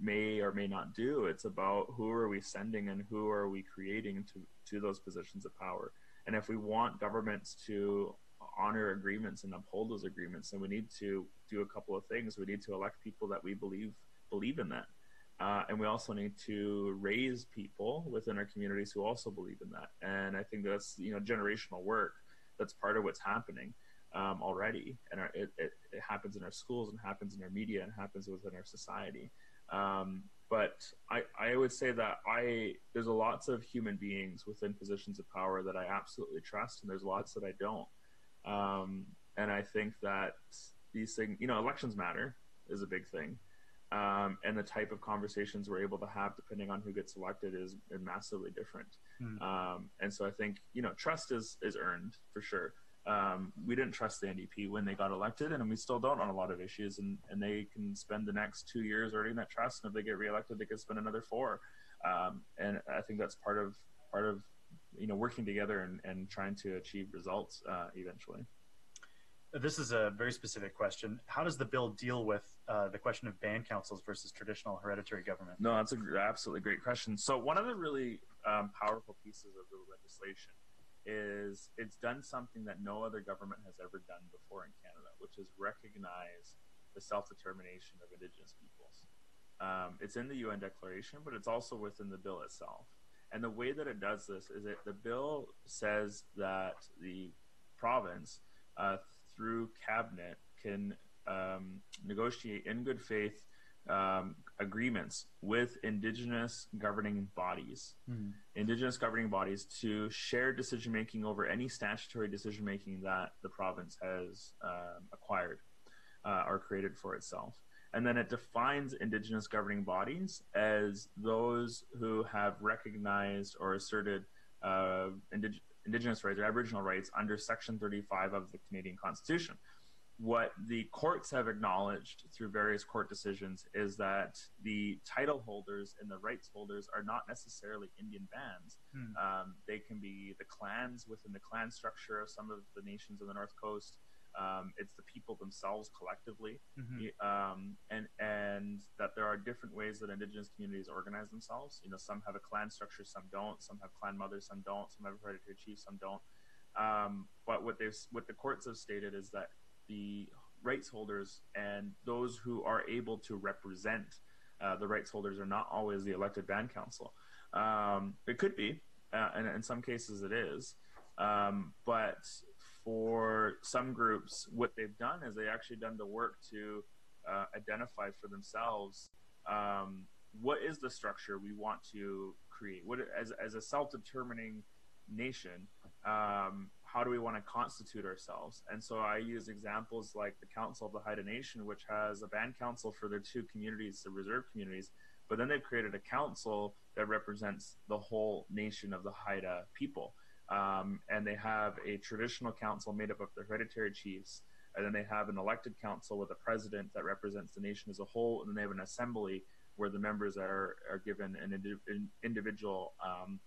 may or may not do. It's about who are we sending and who are we creating to to those positions of power. And if we want governments to honor agreements and uphold those agreements, then we need to do a couple of things. We need to elect people that we believe believe in that. Uh, and we also need to raise people within our communities who also believe in that. And I think that's you know generational work. That's part of what's happening um, already, and our, it, it, it, happens in our schools and happens in our media and happens within our society. Um, but I, I would say that I there's lots of human beings within positions of power that I absolutely trust, and there's lots that I don't. Um, and I think that these things, you know, elections matter is a big thing um, and the type of conversations we're able to have depending on who gets elected is, massively different. Mm. Um, and so I think you know trust is is earned for sure. Um, we didn't trust the NDP when they got elected, and we still don't on a lot of issues. And, and they can spend the next two years earning that trust, and if they get reelected, they can spend another four. Um, and I think that's part of part of you know working together and, and trying to achieve results uh, eventually. This is a very specific question. How does the bill deal with uh, the question of band councils versus traditional hereditary government? No, that's a absolutely great question. So one of the really um, powerful pieces of the legislation is it's done something that no other government has ever done before in Canada, which is recognize the self-determination of Indigenous peoples. Um, it's in the UN Declaration, but it's also within the bill itself. And the way that it does this is that the bill says that the province, uh, through cabinet, can um, negotiate in good faith um, agreements with indigenous governing bodies, mm-hmm. indigenous governing bodies to share decision making over any statutory decision making that the province has um, acquired uh, or created for itself. And then it defines indigenous governing bodies as those who have recognized or asserted uh, indig- indigenous rights or Aboriginal rights under Section 35 of the Canadian Constitution what the courts have acknowledged through various court decisions is that the title holders and the rights holders are not necessarily Indian bands. Hmm. Um, they can be the clans within the clan structure of some of the nations of the North Coast. Um, it's the people themselves collectively, mm-hmm. um, and and that there are different ways that Indigenous communities organize themselves. You know, some have a clan structure, some don't. Some have clan mothers, some don't. Some have hereditary chiefs, some don't. Um, but what they've what the courts have stated is that the rights holders and those who are able to represent uh, the rights holders are not always the elected band council. Um, it could be, uh, and in some cases it is. Um, but for some groups, what they've done is they actually done the work to uh, identify for themselves um, what is the structure we want to create. What as as a self-determining nation, um, how do we want to constitute ourselves? And so I use examples like the Council of the Haida Nation, which has a band council for their two communities, the reserve communities, but then they've created a council that represents the whole nation of the Haida people. Um, and they have a traditional council made up of the hereditary chiefs, and then they have an elected council with a president that represents the nation as a whole, and then they have an assembly where the members are, are given an, indi- an individual um,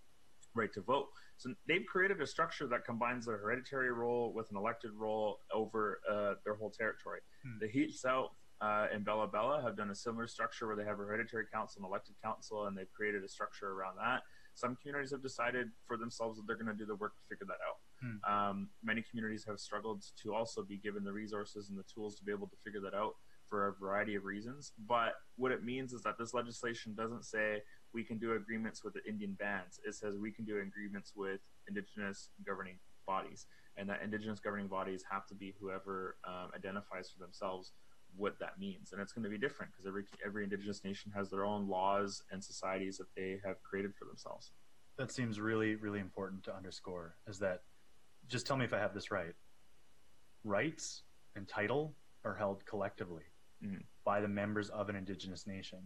right to vote. So they've created a structure that combines their hereditary role with an elected role over uh, their whole territory. Hmm. The Heiltsuk uh, and Bella Bella have done a similar structure where they have a hereditary council and elected council, and they've created a structure around that. Some communities have decided for themselves that they're going to do the work to figure that out. Hmm. Um, many communities have struggled to also be given the resources and the tools to be able to figure that out for a variety of reasons. But what it means is that this legislation doesn't say we can do agreements with the Indian bands. It says we can do agreements with indigenous governing bodies, and that indigenous governing bodies have to be whoever um, identifies for themselves what that means, and it's going to be different because every every indigenous nation has their own laws and societies that they have created for themselves. That seems really really important to underscore. Is that just tell me if I have this right? Rights and title are held collectively mm-hmm. by the members of an indigenous nation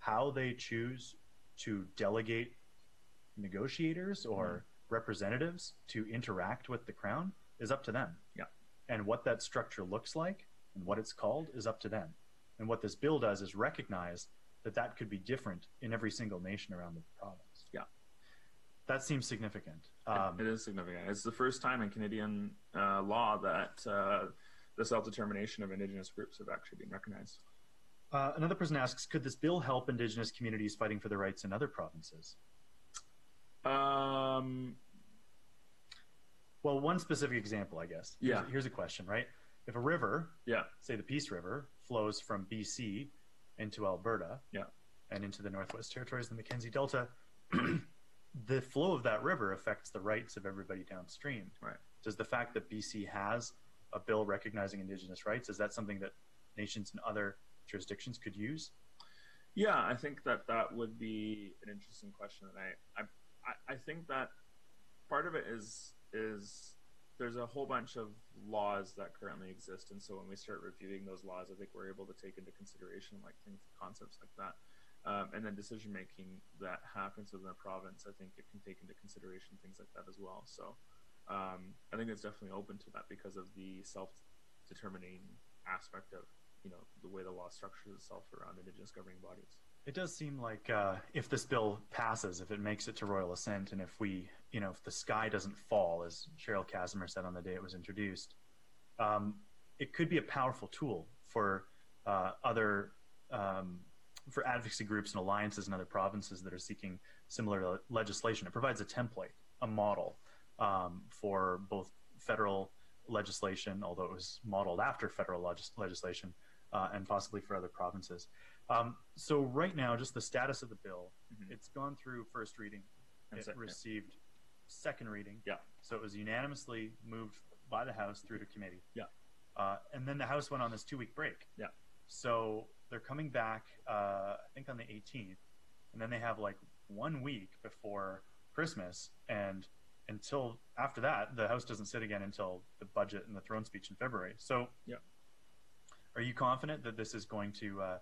how they choose to delegate negotiators or mm. representatives to interact with the crown is up to them. Yeah. And what that structure looks like and what it's called is up to them. And what this bill does is recognize that that could be different in every single nation around the province. Yeah. That seems significant. Um, it is significant. It's the first time in Canadian uh, law that uh, the self determination of Indigenous groups have actually been recognized. Uh, another person asks, could this bill help Indigenous communities fighting for their rights in other provinces? Um, well, one specific example, I guess. Yeah. Here's, here's a question, right? if a river, Yeah. say the Peace River, flows from BC into Alberta, Yeah. and into the Northwest Territories, the Mackenzie Delta, the flow of that river affects the rights of everybody downstream. Right. Does the fact that BC has a bill recognizing Indigenous rights is that something that nations in other jurisdictions could use? Yeah, I think that that would be an interesting question, and I, I, I think that part of it is is there's a whole bunch of laws that currently exist, and so when we start reviewing those laws, I think we're able to take into consideration like things, concepts like that, um, and then decision making that happens within a province. I think it can take into consideration things like that as well. So, um, I think it's definitely open to that because of the self-determining aspect of you know the way the law structures itself around indigenous governing bodies. It does seem like uh, if this bill passes, if it makes it to royal assent, and if we, you know, if the sky doesn't fall, as Cheryl Casimir said on the day it was introduced, um, it could be a powerful tool for uh, other, um, for advocacy groups and alliances in other provinces that are seeking similar le- legislation. It provides a template, a model um, for both federal legislation, although it was modeled after federal legis- legislation, uh, and possibly for other provinces. Um, so right now, just the status of the bill, Mhm. it's gone through first reading. And It yeah. received second reading. Yeah. So it was unanimously moved by the House through to committee. Yeah. Uh, and then the House went on this two-week break. Yeah. So they're coming back, uh, I think on the 18th, and then they have like one week before Christmas, and until after that, the House doesn't sit again until the budget and the throne speech in February. So, Yeah. are you confident that this is going to uh,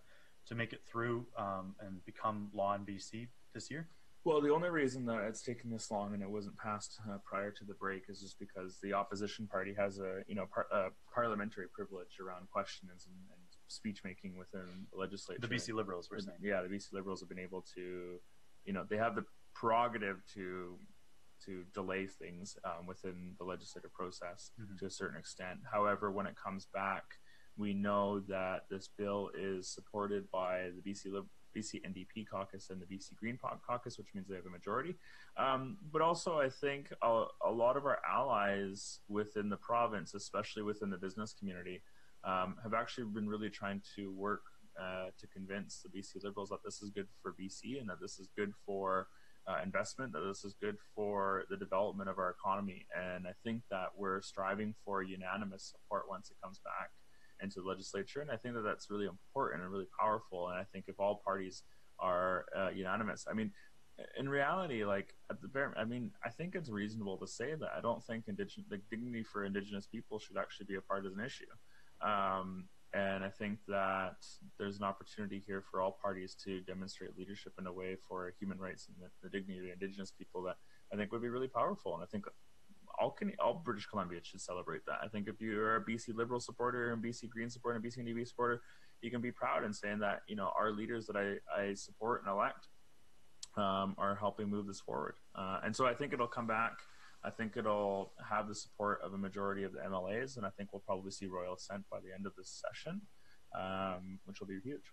to make it through um, and become law in BC this year? Well, the only reason that it's taken this long and it wasn't passed uh, prior to the break is just because the opposition party has a you know par- uh, parliamentary privilege around questions and, and speech making within the legislature. The BC Liberals were saying. yeah, the BC Liberals have been able to, you know, they have the prerogative to to delay things um, within the legislative process Mhm. to a certain extent. However, when it comes back, we know that this bill is supported by the BC Lib- BC NDP caucus and the BC Green caucus, which means they have a majority. Um, but also, I think a, a lot of our allies within the province, especially within the business community, um, have actually been really trying to work uh, to convince the BC Liberals that this is good for BC and that this is good for uh, investment, that this is good for the development of our economy. And I think that we're striving for unanimous support once it comes back into the legislature. And I think that that's really important and really powerful. And I think if all parties are uh, unanimous, I mean, in reality, like at the bare, I mean, I think it's reasonable to say that I don't think indigenous, the dignity for indigenous people should actually be a partisan issue. Um, and I think that there's an opportunity here for all parties to demonstrate leadership in a way for human rights and the, the dignity of indigenous people that I think would be really powerful. And I think all Can- all British Columbians should celebrate that. I think if you're a BC Liberal supporter and BC Green supporter and BC NDP supporter, you can be proud in saying that you know our leaders that I, I support and elect um, are helping move this forward. Uh, and so I think it'll come back. I think it'll have the support of a majority of the MLAs, and I think we'll probably see royal assent by the end of this session, um, which will be huge.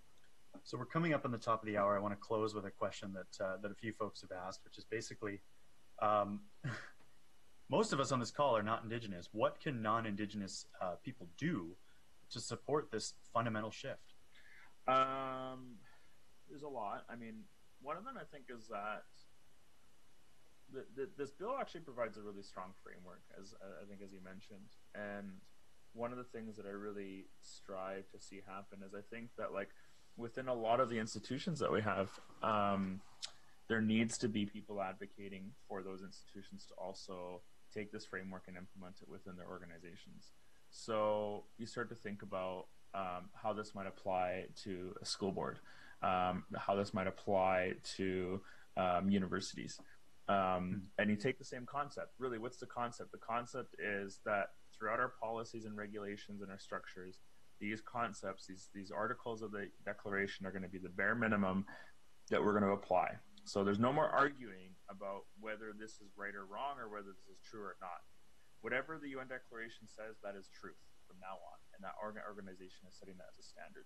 So we're coming up on the top of the hour. I want to close with a question that uh, that a few folks have asked, which is basically, um, most of us on this call are not Indigenous. What can non-Indigenous uh, people do to support this fundamental shift? Um, there's a lot. I mean, one of them I think is that this bill actually provides a really strong framework, as uh, I think as you mentioned, and one of the things that I really strive to see happen is I think that like within a lot of the institutions that we have, um, there needs to be people advocating for those institutions to also take this framework and implement it within their organizations. So you start to think about um, how this might apply to a school board, um, how this might apply to um, universities. Um, and you take the same concept. Really, what's the concept? The concept is that throughout our policies and regulations and our structures, these concepts, these these articles of the declaration, are going to be the bare minimum that we're going to apply. So there's no more arguing about whether this is right or wrong or whether this is true or not. Whatever the UN Declaration says, that is truth from now on, and that organ- organization is setting that as a standard.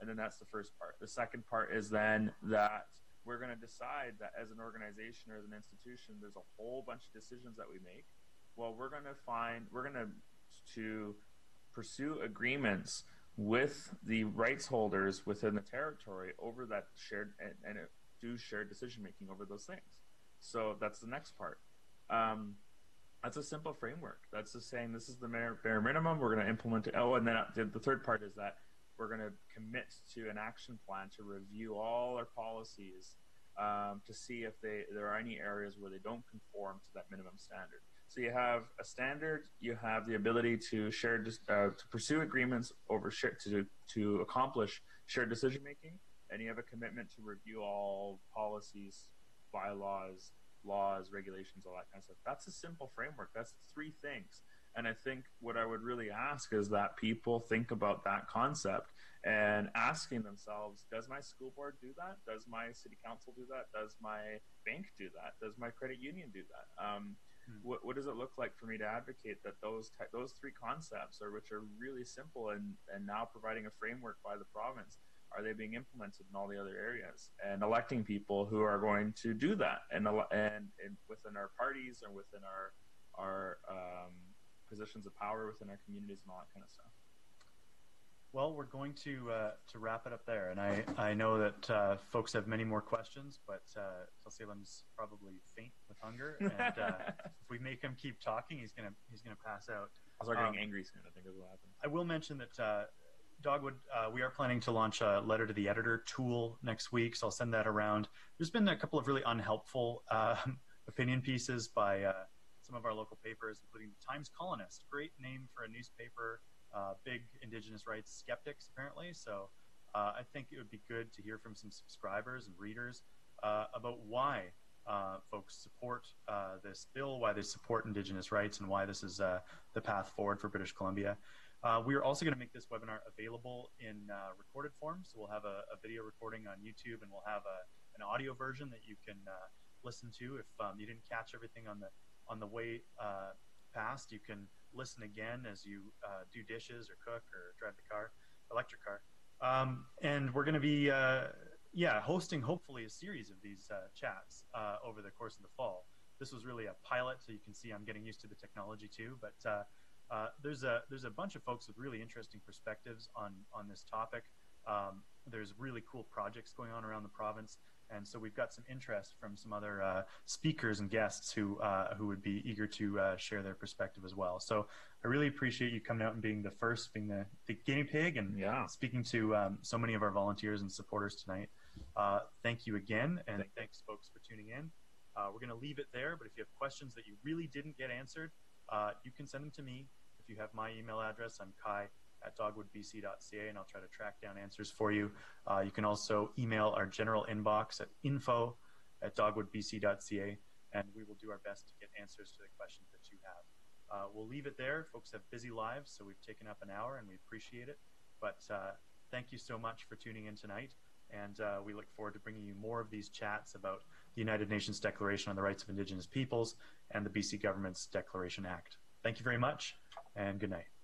And then that's the first part. The second part is then that we're going to decide that as an organization or as an institution, there's a whole bunch of decisions that we make. Well, we're going to find we're going to to pursue agreements with the rights holders within the territory over that shared and, and do shared decision making over those things. So that's the next part. Um, that's a simple framework. That's just saying this is the bare minimum. We're going to implement it. Oh, and then the, the third part is that we're going to commit to an action plan to review all our policies um, to see if they there are any areas where they don't conform to that minimum standard. So you have a standard, you have the ability to share uh, to pursue agreements over to to accomplish shared decision making, and you have a commitment to review all policies, bylaws, laws, regulations, all that kind of stuff. That's a simple framework. That's three things. And I think what I would really ask is that people think about that concept and asking themselves, does my school board do that? Does my city council do that? Does my bank do that? Does my credit union do that? Um, hmm. what, what, does it look like for me to advocate that those those three concepts are which are really simple and, and now providing a framework by the province are they being implemented in all the other areas and electing people who are going to do that and and, and within our parties and within our our um, positions of power within our communities and all that kind of stuff well, we're going to uh, to wrap it up there, and I, I know that uh, folks have many more questions, but uh, Khelsilem's probably faint with hunger, and uh, if we make him keep talking, he's gonna he's gonna pass out. I'll start getting um, angry soon. I think is what happen. I will mention that uh, Dogwood, uh, we are planning to launch a letter to the editor tool next week, so I'll send that around. There's been a couple of really unhelpful uh, opinion pieces by uh, some of our local papers, including the Times Colonist, great name for a newspaper, uh, big Indigenous rights skeptics apparently. So uh, I think it would be good to hear from some subscribers and readers uh, about why folks support this bill, why they support Indigenous rights, and why this is the path forward for British Columbia. Uh, we are also going to make this webinar available in uh, recorded form. So we'll have a, a, video recording on YouTube and we'll have a, an audio version that you can uh, listen to. If um, you didn't catch everything on the on the way uh, past, you can listen again as you uh, do dishes or cook or drive the car, electric car. Um, and we're going to be, uh, yeah, hosting hopefully a series of these chats over the course of the fall. This was really a pilot, so you can see I'm getting used to the technology too. But uh, there's a there's a bunch of folks with really interesting perspectives on on this topic. Um, there's really cool projects going on around the province, and so we've got some interest from some other uh, speakers and guests who uh, who would be eager to uh, share their perspective as well. So I really appreciate you coming out and being the first, being the, the guinea pig, and yeah. speaking to um, so many of our volunteers and supporters tonight. Uh, thank you again, and thanks folks for tuning in. Uh, we're going to leave it there, but if you have questions that you really didn't get answered, uh, you can send them to me. If you have my email address, I'm kai at dogwoodbc.ca, and I'll try to track down answers for you. Uh, you can also email our general inbox at info at dogwoodbc.ca, and we will do our best to get answers to the questions that you have. Uh, we'll leave it there. Folks have busy lives, so we've taken up an hour, and we appreciate it. But uh, thank you so much for tuning in tonight, and uh, we look forward to bringing you more of these chats about the United Nations Declaration on the Rights of Indigenous Peoples and the BC government's Declaration Act. Thank you very much, and good night.